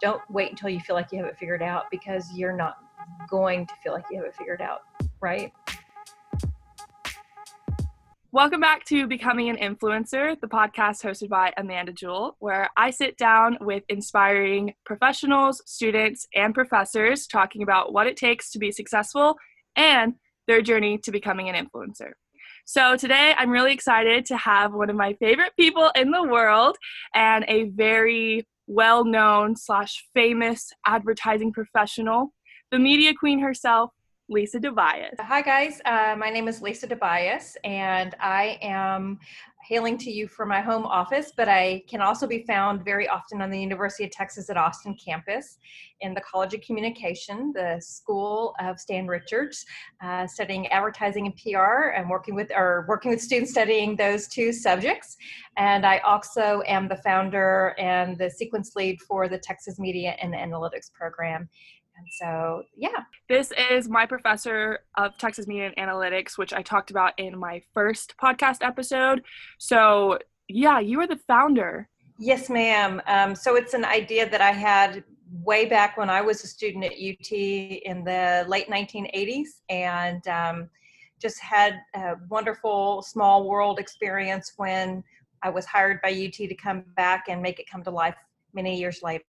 Don't wait until you feel like you have it figured out because you're not going to feel like you have it figured out, right? Welcome back to Becoming an Influencer, the podcast hosted by Amanda Jewell, where I sit down with inspiring professionals, students, and professors talking about what it takes to be successful and their journey to becoming an influencer. So today I'm really excited to have one of my favorite people in the world and a very well-known slash famous advertising professional, the media queen herself, Lisa Dobias. Hi, guys. Uh, my name is Lisa Dobias, and I am hailing to you from my home office, but I can also be found very often on the University of Texas at Austin campus in the College of Communication, the School of Stan Richards, uh, studying advertising and PR and working with or working with students studying those two subjects. And I also am the founder and the sequence lead for the Texas Media and Analytics program. And so, yeah. This is my professor of Texas Media and Analytics, which I talked about in my first podcast episode. So, yeah, you are the founder. Yes, ma'am. Um, so, it's an idea that I had way back when I was a student at UT in the late 1980s and um, just had a wonderful small world experience when I was hired by UT to come back and make it come to life many years later.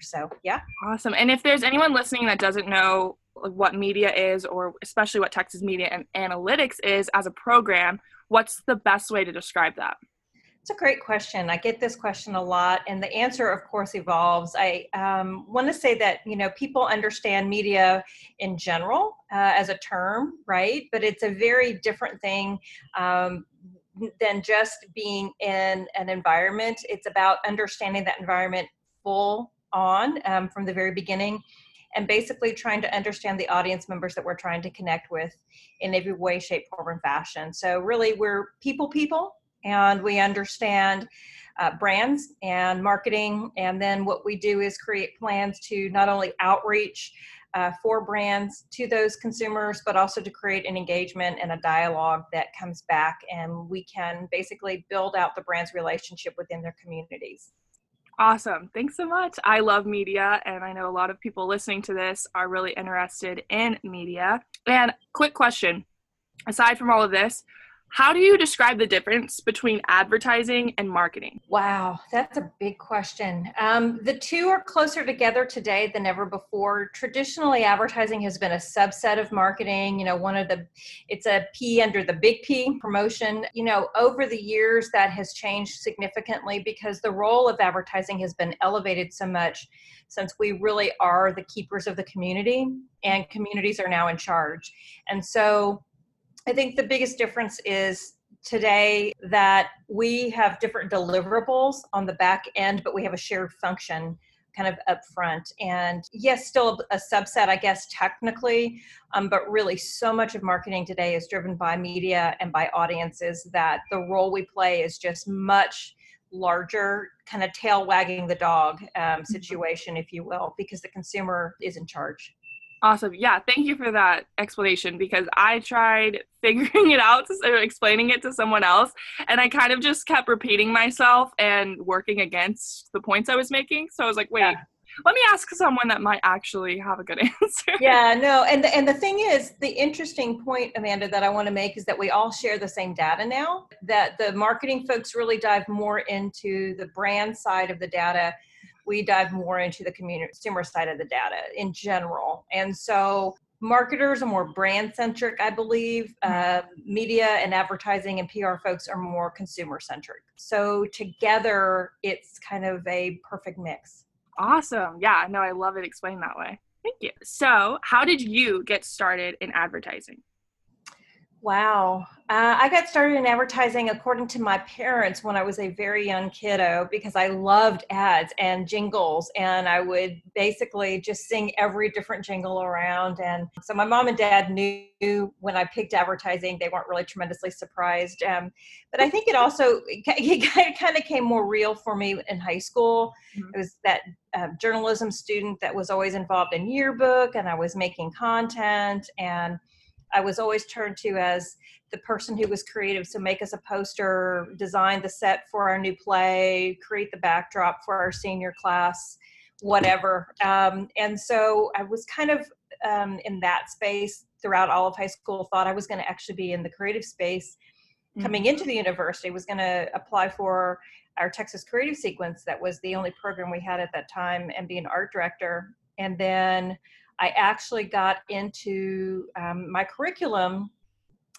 So, yeah. Awesome. And if there's anyone listening that doesn't know what media is, or especially what Texas Media and Analytics is as a program, what's the best way to describe that? It's a great question. I get this question a lot, and the answer, of course, evolves. I um, want to say that you know people understand media in general uh, as a term, right? But it's a very different thing um, than just being in an environment. It's about understanding that environment full on um, from the very beginning and basically trying to understand the audience members that we're trying to connect with in every way shape form and fashion. So really we're people people and we understand uh, brands and marketing and then what we do is create plans to not only outreach uh, for brands to those consumers but also to create an engagement and a dialogue that comes back and we can basically build out the brand's relationship within their communities Awesome. Thanks so much. I love media, and I know a lot of people listening to this are really interested in media. And quick question aside from all of this, how do you describe the difference between advertising and marketing? Wow, that's a big question. Um, the two are closer together today than ever before. Traditionally, advertising has been a subset of marketing. You know, one of the, it's a P under the big P promotion. You know, over the years, that has changed significantly because the role of advertising has been elevated so much since we really are the keepers of the community and communities are now in charge. And so, I think the biggest difference is today that we have different deliverables on the back end, but we have a shared function kind of up front. And yes, still a subset, I guess, technically, um, but really so much of marketing today is driven by media and by audiences that the role we play is just much larger kind of tail wagging the dog um, mm-hmm. situation, if you will, because the consumer is in charge. Awesome. Yeah, thank you for that explanation because I tried figuring it out or explaining it to someone else and I kind of just kept repeating myself and working against the points I was making. So I was like, wait, yeah. let me ask someone that might actually have a good answer. Yeah, no. And the, and the thing is, the interesting point Amanda that I want to make is that we all share the same data now. That the marketing folks really dive more into the brand side of the data we dive more into the consumer side of the data in general. And so marketers are more brand centric, I believe. Uh, media and advertising and PR folks are more consumer centric. So together, it's kind of a perfect mix. Awesome. Yeah, no, I love it explained that way. Thank you. So, how did you get started in advertising? Wow. Uh, I got started in advertising according to my parents when I was a very young kiddo because I loved ads and jingles, and I would basically just sing every different jingle around. And so my mom and dad knew when I picked advertising, they weren't really tremendously surprised. Um, but I think it also it kind of came more real for me in high school. Mm-hmm. It was that uh, journalism student that was always involved in yearbook, and I was making content and I was always turned to as the person who was creative. So make us a poster, design the set for our new play, create the backdrop for our senior class. whatever. Um, and so I was kind of um, in that space throughout all of high school. Thought I was going to actually be in the creative space. Coming into the university, was going to apply for our Texas Creative Sequence. That was the only program we had at that time, and be an art director. And then I actually got into um, my curriculum,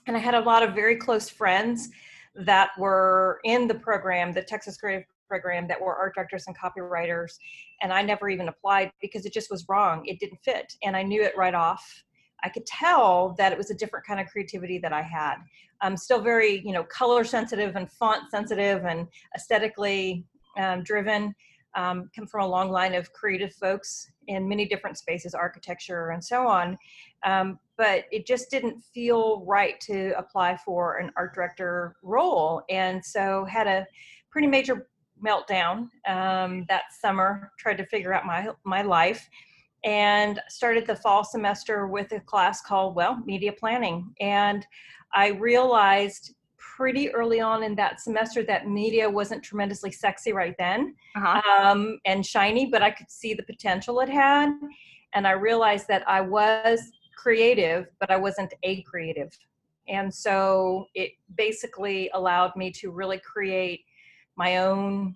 and I had a lot of very close friends that were in the program, the Texas Creative program, that were art directors and copywriters. And I never even applied because it just was wrong. It didn't fit. And I knew it right off. I could tell that it was a different kind of creativity that I had. I'm still very, you know, color sensitive and font sensitive and aesthetically um, driven. Um, come from a long line of creative folks in many different spaces, architecture and so on. Um, but it just didn't feel right to apply for an art director role. And so had a pretty major meltdown um, that summer, tried to figure out my, my life and started the fall semester with a class called, well, media planning. And I realized pretty early on in that semester that media wasn't tremendously sexy right then uh-huh. um, and shiny, but I could see the potential it had. And I realized that I was creative, but I wasn't a creative. And so it basically allowed me to really create my own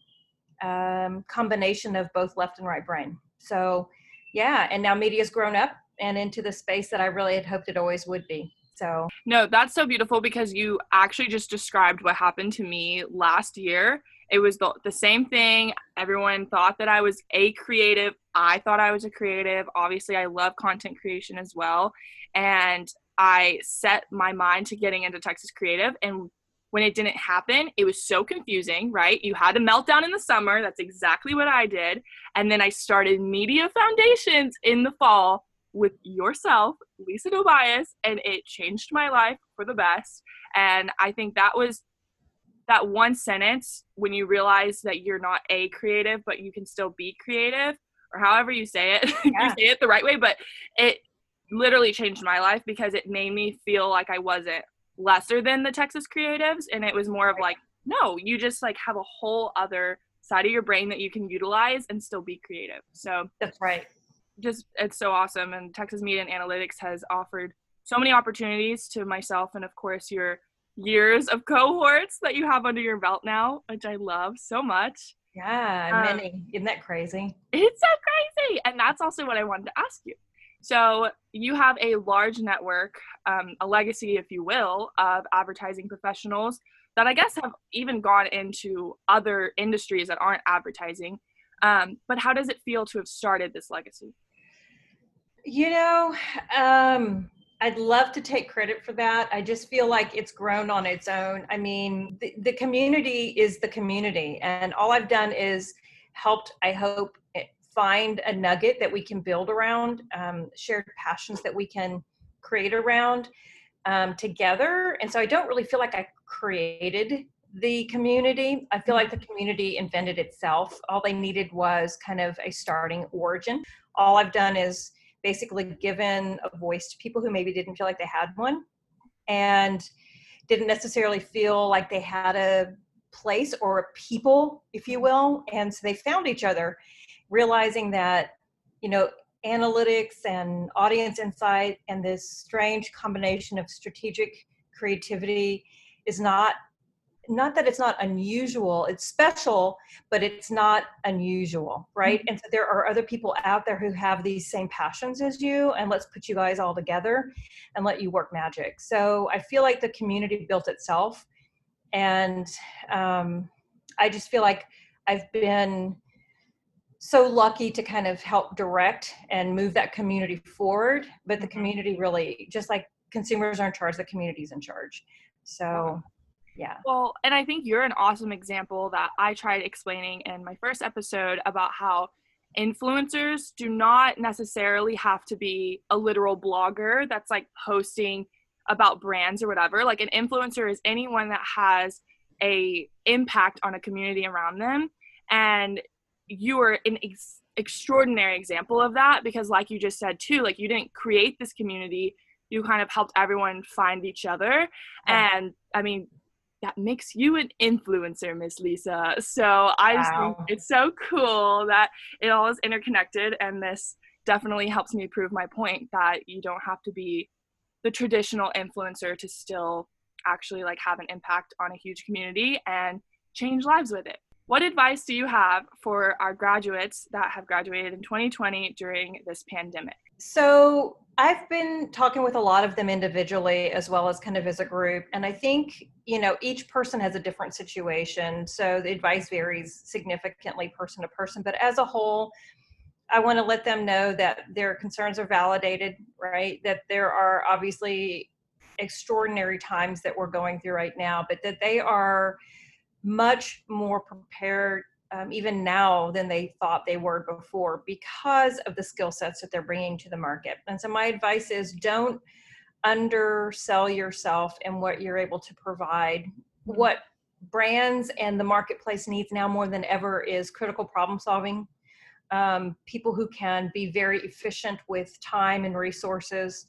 um, combination of both left and right brain. So, yeah, and now media's grown up and into the space that I really had hoped it always would be. So, no, that's so beautiful because you actually just described what happened to me last year. It was the, the same thing. Everyone thought that I was a creative. I thought I was a creative. Obviously, I love content creation as well. And I set my mind to getting into Texas Creative. And when it didn't happen, it was so confusing, right? You had a meltdown in the summer. That's exactly what I did. And then I started Media Foundations in the fall with yourself, Lisa Dobias, and it changed my life for the best. And I think that was that one sentence when you realize that you're not a creative, but you can still be creative, or however you say it, yeah. you say it the right way, but it literally changed my life because it made me feel like I wasn't lesser than the Texas creatives. And it was more of like, no, you just like have a whole other side of your brain that you can utilize and still be creative. So that's right just it's so awesome. And texas media and analytics has offered so many opportunities to myself and of course your years of cohorts that you have under your belt now which i love so much. Yeah um, many. Isn't that crazy? It's so crazy. And that's also what i wanted to ask you. So you have a large network um, a legacy if you will of advertising professionals that i guess have even gone into other industries that aren't advertising. Um, but how does it feel to have started this legacy you know, um, I'd love to take credit for that. I just feel like it's grown on its own. I mean, the, the community is the community, and all I've done is helped, I hope, eh, find a nugget that we can build around, um, shared passions that we can create around um, together. And so I don't really feel like I created the community. I feel like the community invented itself. All they needed was kind of a starting origin. All I've done is basically given a voice to people who maybe didn't feel like they had one and didn't necessarily feel like they had a place or a people, if you will. And so they found each other, realizing that, you know, analytics and audience insight and this strange combination of strategic creativity is not not that it's not unusual it's special but it's not unusual right mm-hmm. and so there are other people out there who have these same passions as you and let's put you guys all together and let you work magic so i feel like the community built itself and um, i just feel like i've been so lucky to kind of help direct and move that community forward but the mm-hmm. community really just like consumers are in charge the community's in charge so yeah. Well and i think you're an awesome example that i tried explaining in my first episode about how influencers do not necessarily have to be a literal blogger that's like posting about brands or whatever. Like an influencer is anyone that has a impact on a community around them and you are an ex- extraordinary example of that because like you just said too like you didn't create this community you kind of helped everyone find each other. And i mean that makes you an influencer, Miss Lisa. So I just think it's so cool that it all is interconnected, and this definitely helps me prove my point that you don't have to be the traditional influencer to still actually like have an impact on a huge community and change lives with it. What advice do you have for our graduates that have graduated in 2020 during this pandemic? So, I've been talking with a lot of them individually as well as kind of as a group. And I think, you know, each person has a different situation. So the advice varies significantly person to person. But as a whole, I want to let them know that their concerns are validated, right? That there are obviously extraordinary times that we're going through right now, but that they are much more prepared um, even now than they thought they were before because of the skill sets that they're bringing to the market. And so, my advice is don't undersell yourself and what you're able to provide. Mm-hmm. What brands and the marketplace needs now more than ever is critical problem solving. Um, people who can be very efficient with time and resources,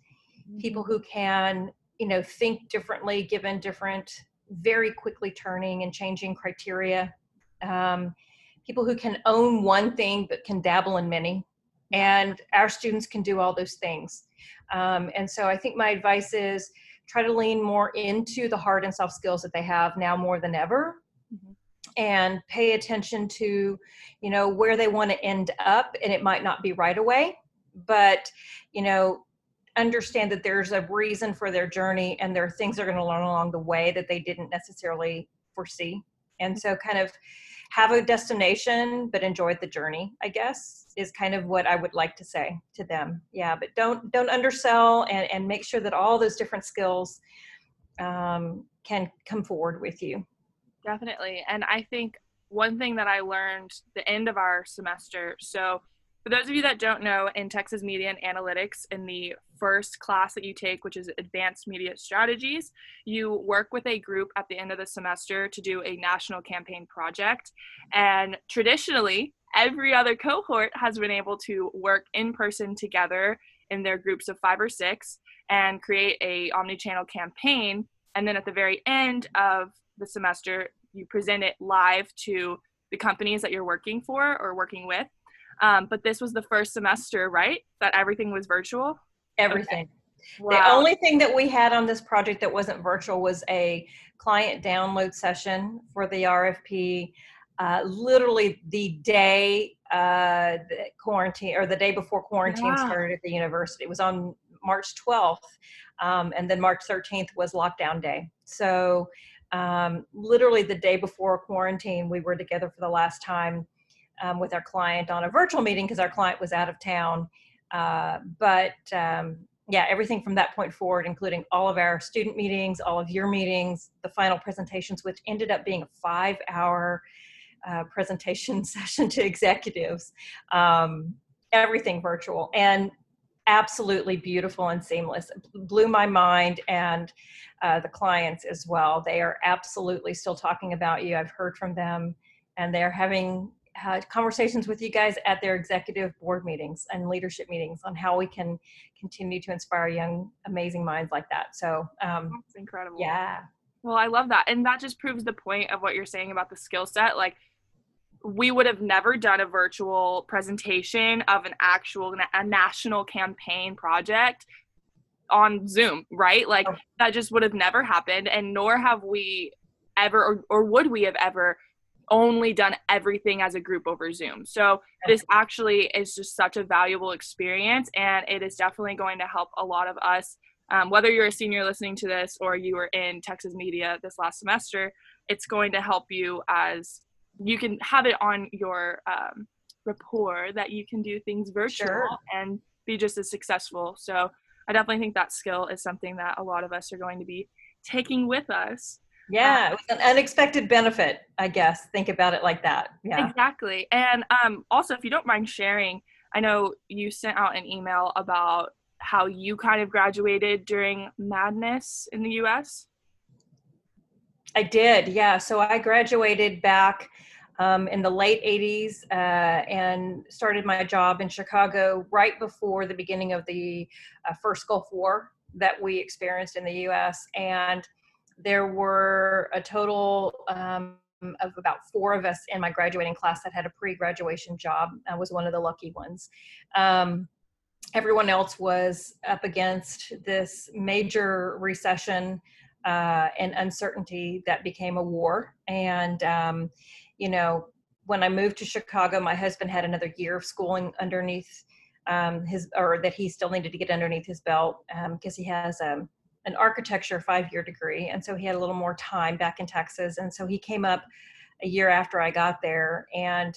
people mm-hmm. who can, you know, think differently given different, very quickly turning and changing criteria. Um, people who can own one thing but can dabble in many. And our students can do all those things. Um, and so I think my advice is try to lean more into the hard and soft skills that they have now more than ever. Mm-hmm. And pay attention to, you know, where they want to end up, and it might not be right away, but you know, understand that there's a reason for their journey, and there are things they're going to learn along the way that they didn't necessarily foresee. And so, kind of have a destination but enjoy the journey i guess is kind of what i would like to say to them. Yeah but don't don't undersell and, and make sure that all those different skills um, can come forward with you. Definitely. And i think one thing that i learned the end of our semester so for those of you that don't know, in Texas Media and Analytics, in the first class that you take, which is Advanced Media Strategies, you work with a group at the end of the semester to do a national campaign project. And traditionally, every other cohort has been able to work in person together in their groups of five or six and create a omni-channel campaign and then at the very end of the semester you present it live to the companies that you're working for or working with um, but this was the first semester, right? That everything was virtual? Everything. Okay. Wow. The only thing that we had on this project that wasn't virtual was a client download session for the RFP. Uh, literally the day uh, the quarantine or the day before quarantine wow. started at the university. It was on March 12th, um, and then March 13th was lockdown day. So, um, literally the day before quarantine, we were together for the last time um, with our client on a virtual meeting because our client was out of town. Uh, but um, yeah, everything from that point forward, including all of our student meetings, all of your meetings, the final presentations, which ended up being a five hour uh, presentation session to executives, um, everything virtual and absolutely beautiful and seamless. It blew my mind and uh, the clients as well. They are absolutely still talking about you. I've heard from them and they're having had conversations with you guys at their executive board meetings and leadership meetings on how we can continue to inspire young, amazing minds like that. So, um, that's incredible. Yeah. Well, I love that. And that just proves the point of what you're saying about the skill set. Like, we would have never done a virtual presentation of an actual a national campaign project on Zoom, right? Like, oh. that just would have never happened. And nor have we ever, or, or would we have ever only done everything as a group over Zoom. So this actually is just such a valuable experience, and it is definitely going to help a lot of us. Um, whether you're a senior listening to this or you were in Texas media this last semester, it's going to help you as you can have it on your um, rapport that you can do things virtual sure. and be just as successful. So I definitely think that skill is something that a lot of us are going to be taking with us yeah, it was an unexpected benefit, I guess. Think about it like that. Yeah. Exactly. And um, also, if you don't mind sharing, I know you sent out an email about how you kind of graduated during madness in the US. I did, yeah. So I graduated back um, in the late 80s uh, and started my job in Chicago right before the beginning of the uh, first Gulf War that we experienced in the US. And there were a total um, of about four of us in my graduating class that had a pre-graduation job. I was one of the lucky ones. Um, everyone else was up against this major recession uh, and uncertainty that became a war. And um, you know, when I moved to Chicago, my husband had another year of schooling underneath um, his, or that he still needed to get underneath his belt because um, he has um, an architecture five year degree. And so he had a little more time back in Texas. And so he came up a year after I got there. And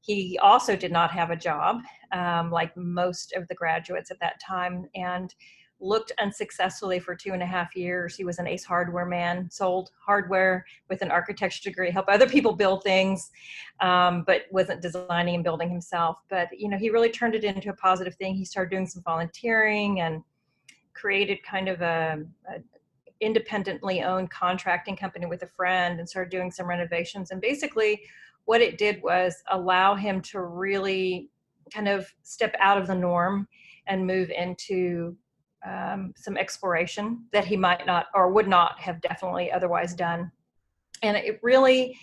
he also did not have a job um, like most of the graduates at that time. And looked unsuccessfully for two and a half years. He was an ace hardware man, sold hardware with an architecture degree, help other people build things, um, but wasn't designing and building himself. But you know, he really turned it into a positive thing. He started doing some volunteering and created kind of a, a independently owned contracting company with a friend and started doing some renovations. And basically, what it did was allow him to really kind of step out of the norm and move into um, some exploration that he might not or would not have definitely otherwise done. And it really,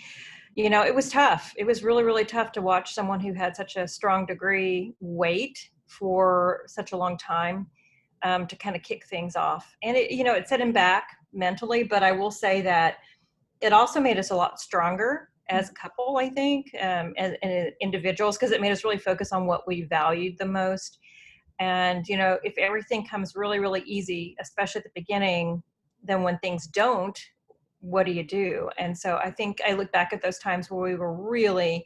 you know, it was tough. It was really, really tough to watch someone who had such a strong degree wait for such a long time um, to kind of kick things off. And it, you know, it set him back mentally, but I will say that it also made us a lot stronger as a couple, I think, um, and, and individuals, because it made us really focus on what we valued the most. And you know if everything comes really really easy especially at the beginning then when things don't what do you do? And so i think i look back at those times where we were really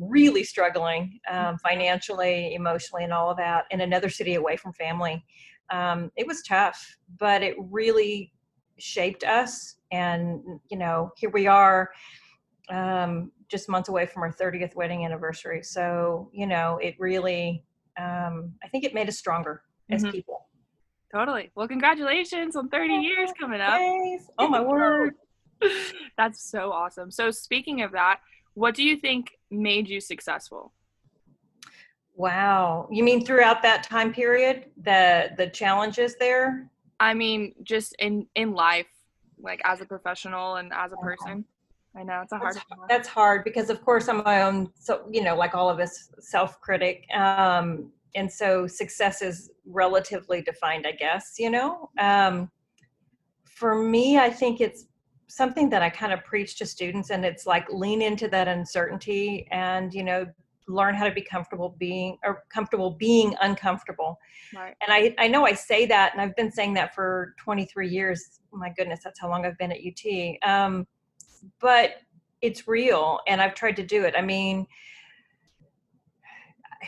really struggling um, financially emotionally and all of that in another city away from family um, it was tough but it really shaped us and you know here we are um, just months away from our 30th wedding anniversary so you know it really um, I think it made us stronger as mm-hmm. people. Totally. Well, congratulations on 30 years coming up. Oh, my word. That's so awesome. So, speaking of that, what do you think made you successful? Wow. You mean throughout that time period, the the challenges there? I mean, just in in life, like as a professional and as a person. I know it's a hard. That's, that's hard because, of course, I'm my own. So you know, like all of us, self-critic, um, and so success is relatively defined, I guess. You know, um, for me, I think it's something that I kind of preach to students, and it's like lean into that uncertainty, and you know, learn how to be comfortable being or comfortable being uncomfortable. Right. And I, I know I say that, and I've been saying that for 23 years. My goodness, that's how long I've been at UT. Um, but it's real and I've tried to do it. I mean,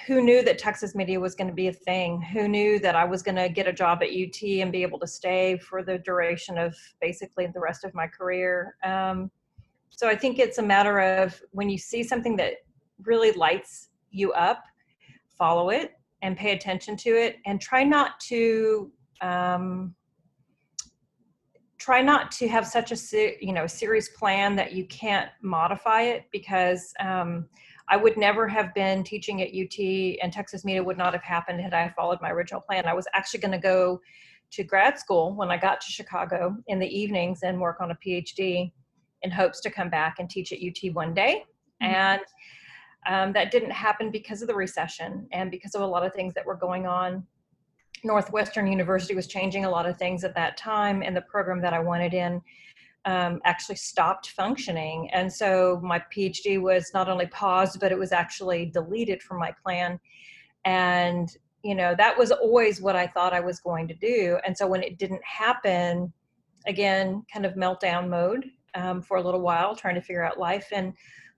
who knew that Texas media was going to be a thing? Who knew that I was going to get a job at UT and be able to stay for the duration of basically the rest of my career? Um, so I think it's a matter of when you see something that really lights you up, follow it and pay attention to it and try not to um, try not to have such a you know series plan that you can't modify it because um, I would never have been teaching at UT and Texas Media would not have happened had I followed my original plan. I was actually going to go to grad school when I got to Chicago in the evenings and work on a PhD in hopes to come back and teach at UT one day. Mm-hmm. And um, that didn't happen because of the recession and because of a lot of things that were going on Northwestern University was changing a lot of things at that time, and the program that I wanted in um, actually stopped functioning. And so my PhD was not only paused, but it was actually deleted from my plan. And, you know, that was always what I thought I was going to do. And so when it didn't happen, again, kind of meltdown mode um, for a little while, trying to figure out life. And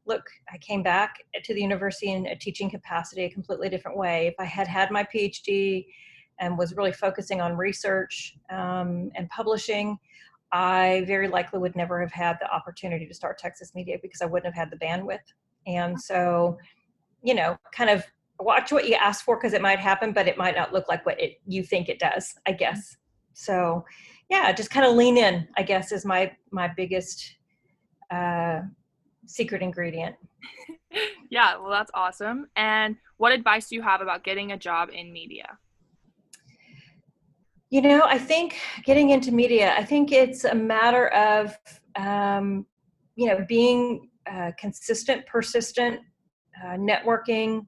look, I came back to the university in a teaching capacity a completely different way. If I had had my PhD, and was really focusing on research um, and publishing, I very likely would never have had the opportunity to start Texas Media because I wouldn't have had the bandwidth. And so, you know, kind of watch what you ask for because it might happen, but it might not look like what it you think it does. I guess. So, yeah, just kind of lean in. I guess is my my biggest uh, secret ingredient. yeah, well, that's awesome. And what advice do you have about getting a job in media? You know, I think getting into media, I think it's a matter of, um, you know, being uh, consistent, persistent, uh, networking,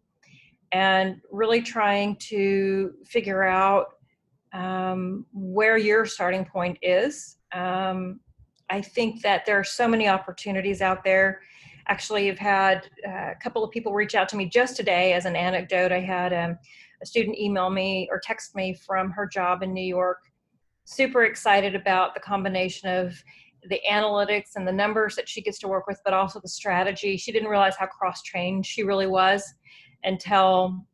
and really trying to figure out um, where your starting point is. Um, I think that there are so many opportunities out there. Actually, I've had uh, a couple of people reach out to me just today as an anecdote. I had um, a student email me or text me from her job in New York, super excited about the combination of the analytics and the numbers that she gets to work with, but also the strategy. She didn't realize how cross trained she really was until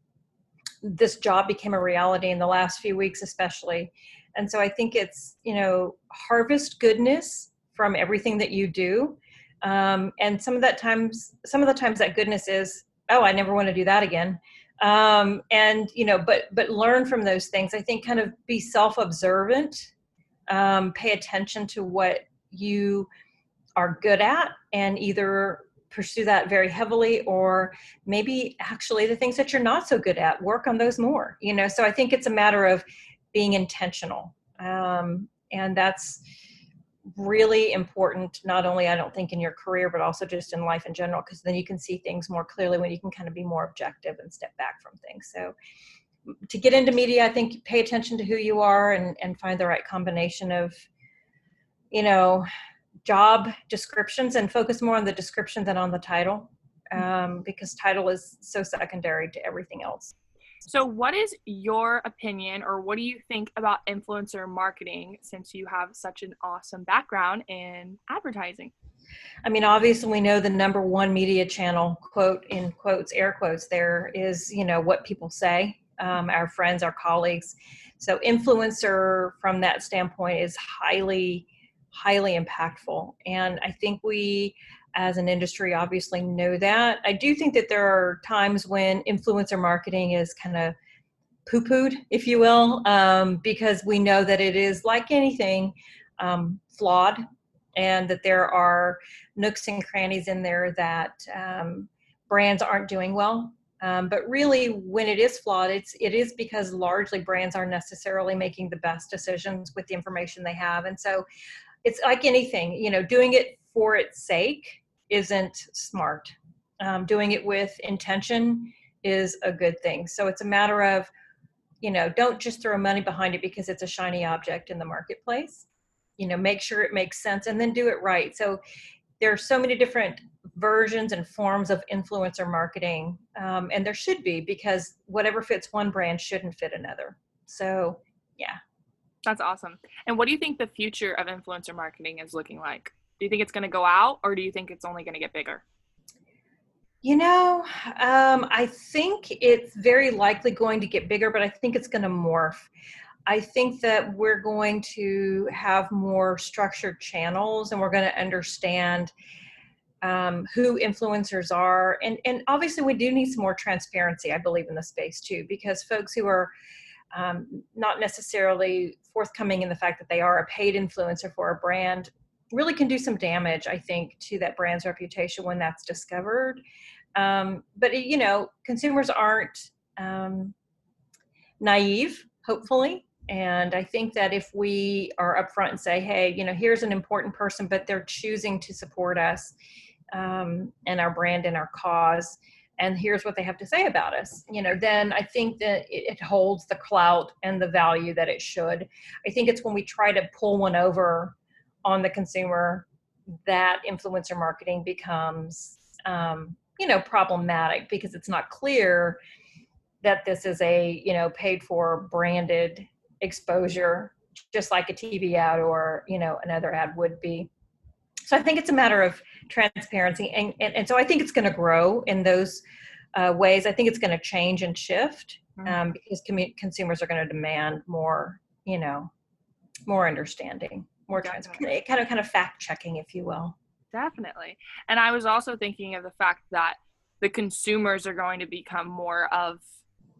this job became a reality in the last few weeks, especially. And so I think it's, you know, harvest goodness from everything that you do. Um, and some of that times, some of the times that goodness is, oh, I never want to do that again. Um, and you know, but but learn from those things. I think kind of be self-observant, um, pay attention to what you are good at, and either pursue that very heavily or maybe actually the things that you're not so good at work on those more you know? So i think it's a matter of being intentional. Um, and that's really important not only i don't think in your career but also just in life in general because then you can see things more clearly when you can kind of be more objective and step back from things so to get into media i think pay attention to who you are and, and find the right combination of you know job descriptions and focus more on the description than on the title mm-hmm. um, because title is so secondary to everything else. So, what is your opinion, or what do you think about influencer marketing since you have such an awesome background in advertising? I mean, obviously, we know the number one media channel, quote in quotes, air quotes, there is, you know, what people say, um, our friends, our colleagues. So, influencer from that standpoint is highly highly impactful. And I think we, as an industry, obviously know that. I do think that there are times when influencer marketing is kind of poo pooed, if you will, um, because we know that it is like anything um, flawed and that there are nooks and crannies in there that um, brands aren't doing well. Um, but really, when it is flawed, it's it is because largely brands aren't necessarily making the best decisions with the information they have, and so it's like anything, you know, doing it for its sake isn't smart. Um, doing it with intention is a good thing. So it's a matter of, you know, don't just throw money behind it because it's a shiny object in the marketplace. You know, make sure it makes sense and then do it right. So there are so many different versions and forms of influencer marketing, um, and there should be because whatever fits one brand shouldn't fit another. So, yeah, that's awesome. And what do you think the future of influencer marketing is looking like? Do you think it's going to go out or do you think it's only going to get bigger? You know, um, I think it's very likely going to get bigger, but I think it's going to morph. I think that we're going to have more structured channels and we're going to understand um, who influencers are. And, and obviously, we do need some more transparency, I believe, in the space too, because folks who are um, not necessarily forthcoming in the fact that they are a paid influencer for a brand really can do some damage i think to that brand's reputation when that's discovered. Um, but you know consumers aren't um, naive hopefully. And i think that if we are upfront and say hey you know here's an important person but they're choosing to support us um, and our brand and our cause and here's what they have to say about us you know then i think that it, holds the clout and the value that it should. I think it's when we try to pull one over on the consumer that influencer marketing becomes um, you know problematic because it's not clear that this is a you know paid for branded exposure just like a tv ad or you know another ad would be so I think it's a matter of transparency, and and, and so I think it's going to grow in those uh, ways. I think it's going to change and shift mm-hmm. um, because consumers are going to demand more, you know, more understanding, more transparency, kind of kind of fact checking, if you will. Definitely, and I was also thinking of the fact that the consumers are going to become more of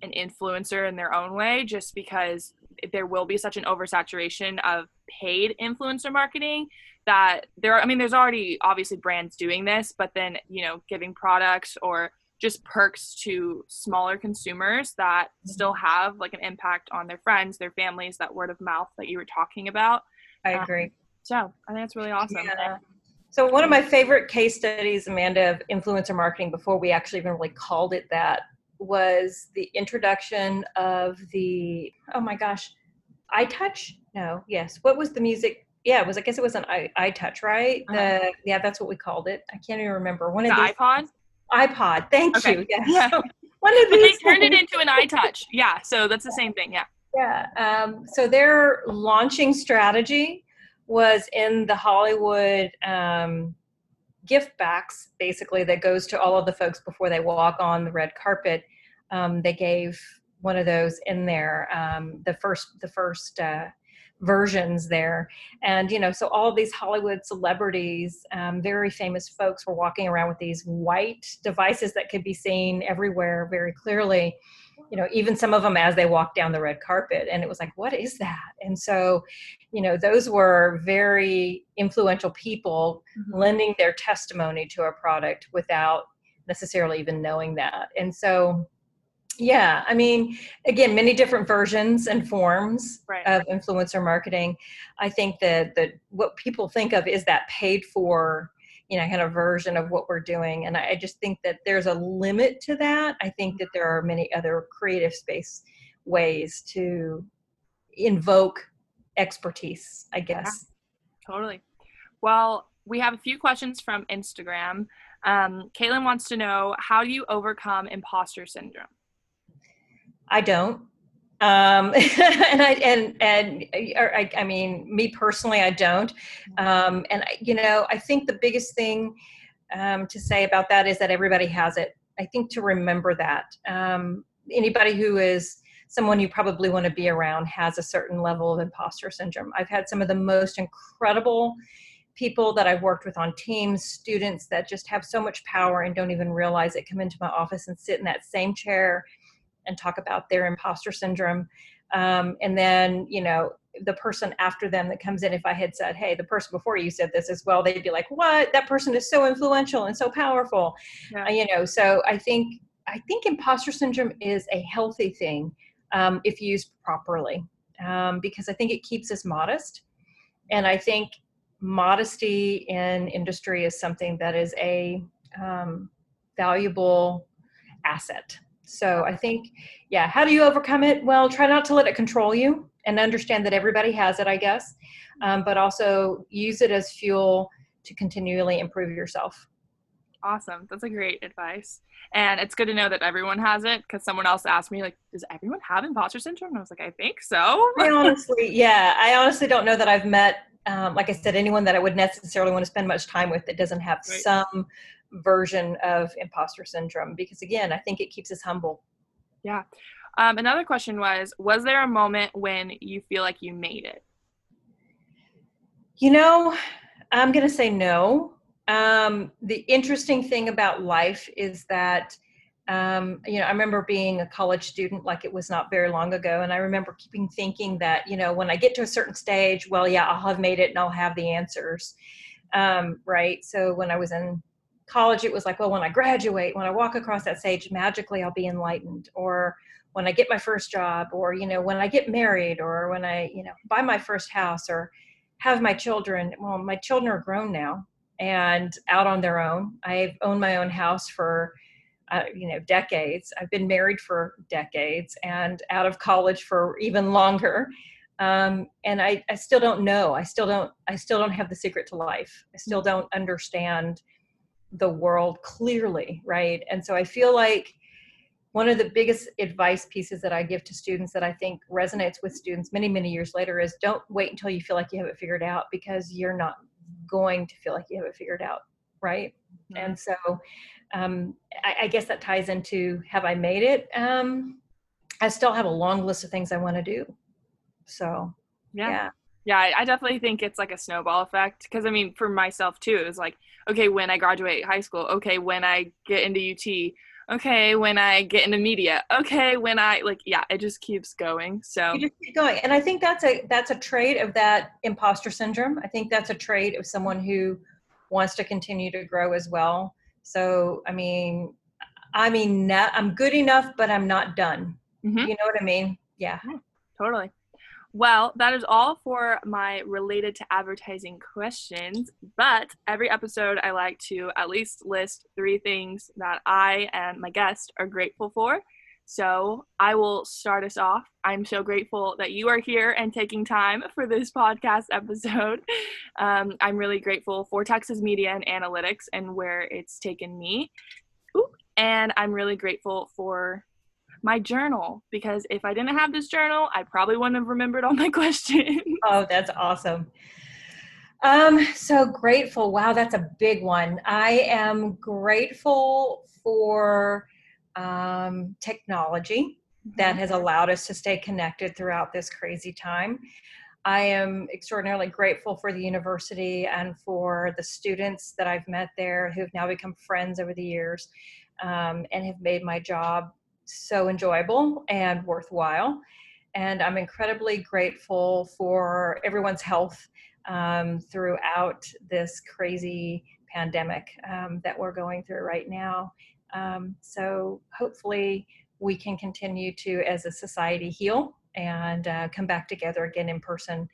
an influencer in their own way, just because there will be such an oversaturation of paid influencer marketing that there are, I mean, there's already obviously brands doing this, but then, you know, giving products or just perks to smaller consumers that mm-hmm. still have like an impact on their friends, their families, that word of mouth that you were talking about. I agree. Um, so I think it's really awesome. Yeah. So one of my favorite case studies, Amanda, of influencer marketing before we actually even really called it that was the introduction of the oh my gosh, iTouch? No, yes. What was the music? Yeah, it was I guess it was an i iTouch, right? Uh-huh. The yeah, that's what we called it. I can't even remember. One the of these iPod. iPod. Thank okay. you. Yes. Yeah. one of these. they turned it into an iTouch. Yeah. So that's the same thing. Yeah. Yeah. Um, so their launching strategy was in the Hollywood um, gift backs, basically, that goes to all of the folks before they walk on the red carpet. Um, they gave one of those in there, um, the first, the first uh, versions there, and you know, so all these Hollywood celebrities, um, very famous folks, were walking around with these white devices that could be seen everywhere very clearly you know even some of them as they walked down the red carpet and it was like what is that and so you know those were very influential people mm-hmm. lending their testimony to a product without necessarily even knowing that and so yeah i mean again many different versions and forms right. of influencer marketing i think that that what people think of is that paid for you know kind of version of what we're doing and i just think that there's a limit to that. I think that there are many other creative space ways to invoke expertise i guess. yeah, totally. Well we have a few questions from instagram. Um, caitlin wants to know how do you overcome imposter syndrome? I don't um, and I and and I, I, mean, me personally, I don't. Um, and you know, I think the biggest thing um, to say about that is that everybody has it. I think to remember that um, anybody who is someone you probably want to be around has a certain level of imposter syndrome. I've had some of the most incredible people that I've worked with on teams, students that just have so much power and don't even realize it come into my office and sit in that same chair and talk about their imposter syndrome. Um, and then, you know, the person after them that comes in, if I had said, hey, the person before you said this as well, they'd be like, what? That person is so influential and so powerful. Yeah. Uh, you know, so I think I think imposter syndrome is a healthy thing um, if used properly, um, because I think it keeps us modest, and I think modesty in industry is something that is a um, valuable asset so I think, yeah, how do you overcome it? Well, try not to let it control you and understand that everybody has it, I guess, um, but also use it as fuel to continually improve yourself. Awesome. That's a great advice. And it's good to know that everyone has it because someone else asked me, like, does everyone have imposter syndrome? And I was like, I think so. I honestly, yeah, I honestly don't know that I've met, um, like I said, anyone that I would necessarily want to spend much time with that doesn't have right. some version of imposter syndrome because again i think it keeps us humble. Yeah. Um, another question was was there a moment when you feel like you made it? You know i'm going to say no. Um, the interesting thing about life is that um, you know i remember being a college student like it was not very long ago and i remember keeping thinking that you know when i get to a certain stage well yeah i'll have made it and i'll have the answers. Um, right? So when i was in college it was like well when i graduate when i walk across that stage magically i'll be enlightened. Or when i get my first job or you know when i get married or when i you know buy my first house or have my children. Well my children are grown now and out on their own. I've owned my own house for uh, you know decades. I've been married for decades and out of college for even longer. Um, and I, I still don't know. I still don't i still don't have the secret to life. I still don't understand the world clearly, right? And so I feel like one of the biggest advice pieces that I give to students that I think resonates with students many, many years later is don't wait until you feel like you have it figured out because you're not going to feel like you have it figured out, right? Mm-hmm. And so um, I, I, guess that ties into have I made it? Um, I still have a long list of things I want to do. So, yeah. yeah yeah i definitely think it's like a snowball effect because i mean for myself too it was like okay when i graduate high school okay when i get into ut okay when i get into media okay when i like yeah it just keeps going so you just keep going and i think that's a that's a trait of that imposter syndrome i think that's a trait of someone who wants to continue to grow as well so i mean I mean, I'm good enough, but I'm not done. Mm-hmm. You know what I mean? Yeah. Totally. Well, that is all for my related to advertising questions. But every episode, I like to at least list three things that I and my guest are grateful for. So I will start us off. I'm so grateful that you are here and taking time for this podcast episode. Um, I'm really grateful for Texas Media and Analytics and where it's taken me. Ooh, and I'm really grateful for my journal because if I didn't have this journal, I probably wouldn't have remembered all my questions. Oh, that's awesome. Um, so grateful. Wow, that's a big one. I am grateful for um, technology that mm-hmm. has allowed us to stay connected throughout this crazy time. I am extraordinarily grateful for the university and for the students that I've met there who've now become friends over the years um, and have made my job so enjoyable and worthwhile. And I'm incredibly grateful for everyone's health um, throughout this crazy pandemic um, that we're going through right now. Um, so hopefully we can continue to, as a society, heal and uh, come back together again in person.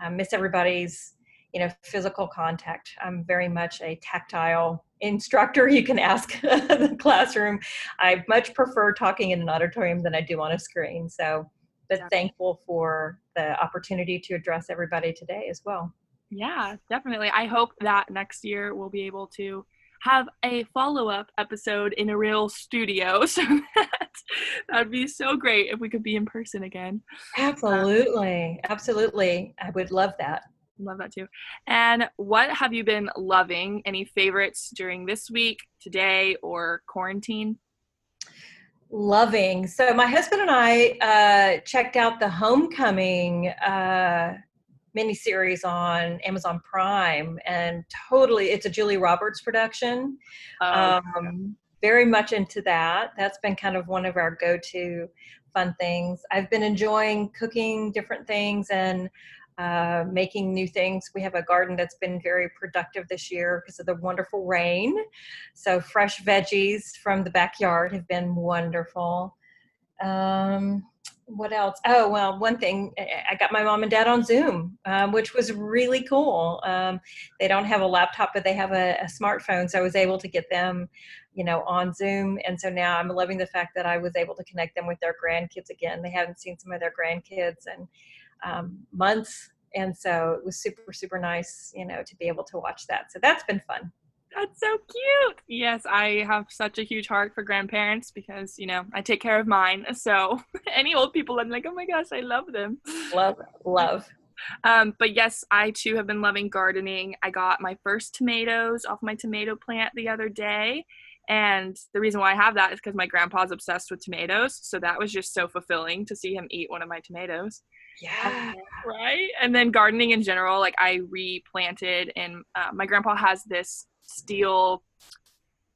I miss everybody's, you know, physical contact. I'm very much a tactile instructor. You can ask the classroom. I much prefer talking in an auditorium than I do on a screen. So, but yeah. thankful for the opportunity to address everybody today as well. Yeah, definitely. I hope that next year we'll be able to have a follow-up episode in a real studio so that that'd be so great if we could be in person again absolutely absolutely i would love that love that too and what have you been loving any favorites during this week today or quarantine loving so my husband and i uh, checked out the homecoming uh, miniseries on Amazon Prime, and totally, it's a Julia Roberts production. Oh, um, very much into that. That's been kind of one of our go-to fun things. I've been enjoying cooking different things and uh, making new things. We have a garden that's been very productive this year because of the wonderful rain. So fresh veggies from the backyard have been wonderful. Um, what else? Oh, well, one thing, I got my mom and dad on Zoom, um, which was really cool. Um, they don't have a laptop, but they have a, a, smartphone. So I was able to get them, you know, on Zoom. And so now I'm loving the fact that I was able to connect them with their grandkids again. They haven't seen some of their grandkids in um, months. And so it was super, super nice, you know, to be able to watch that. So that's been fun. That's so cute. Yes, I have such a huge heart for grandparents because, you know, I take care of mine. So any old people, I'm like, oh my gosh, I love them. Love, love. Um, but yes, I too have been loving gardening. I got my first tomatoes off my tomato plant the other day. And the reason why I have that is because my grandpa's obsessed with tomatoes. So that was just so fulfilling to see him eat one of my tomatoes. Yeah. Right. And then gardening in general, like I replanted, and uh, my grandpa has this steel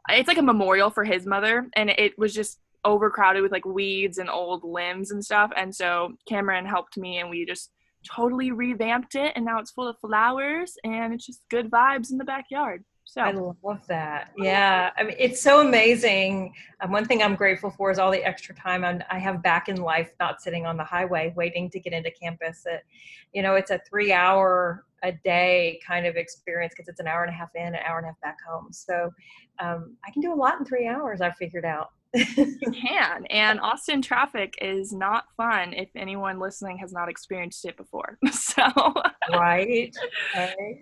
it's like a memorial for his mother and it was just overcrowded with like weeds and old limbs and stuff and so cameron helped me and we just totally revamped it and now it's full of flowers and it's just good vibes in the backyard so I love that. Yeah, I mean, it's so amazing. Um, one thing I'm grateful for is all the extra time I'm, i have back in life, not sitting on the highway waiting to get into campus. It, you know, it's a three-hour a day kind of experience because it's an hour and a half in, an hour and a half back home. So um, I can do a lot in three hours. I've figured out you can. And Austin traffic is not fun if anyone listening has not experienced it before. So, right.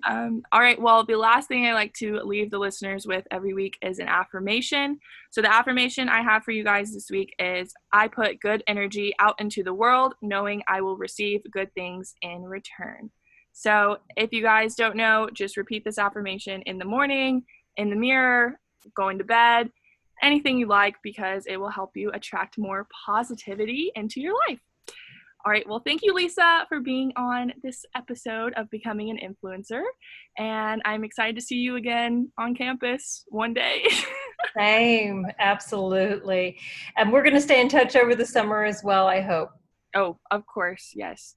Um, all right. Well, the last thing I like to leave the listeners with every week is an affirmation. So, the affirmation I have for you guys this week is I put good energy out into the world, knowing I will receive good things in return. So, if you guys don't know, just repeat this affirmation in the morning, in the mirror, going to bed anything you like because it will help you attract more positivity into your life. All right, well, thank you, Lisa, for being on this episode of Becoming an Influencer. And I'm excited to see you again on campus one day. Same, absolutely. And we're going to stay in touch over the summer as well, I hope. Oh, of course, yes.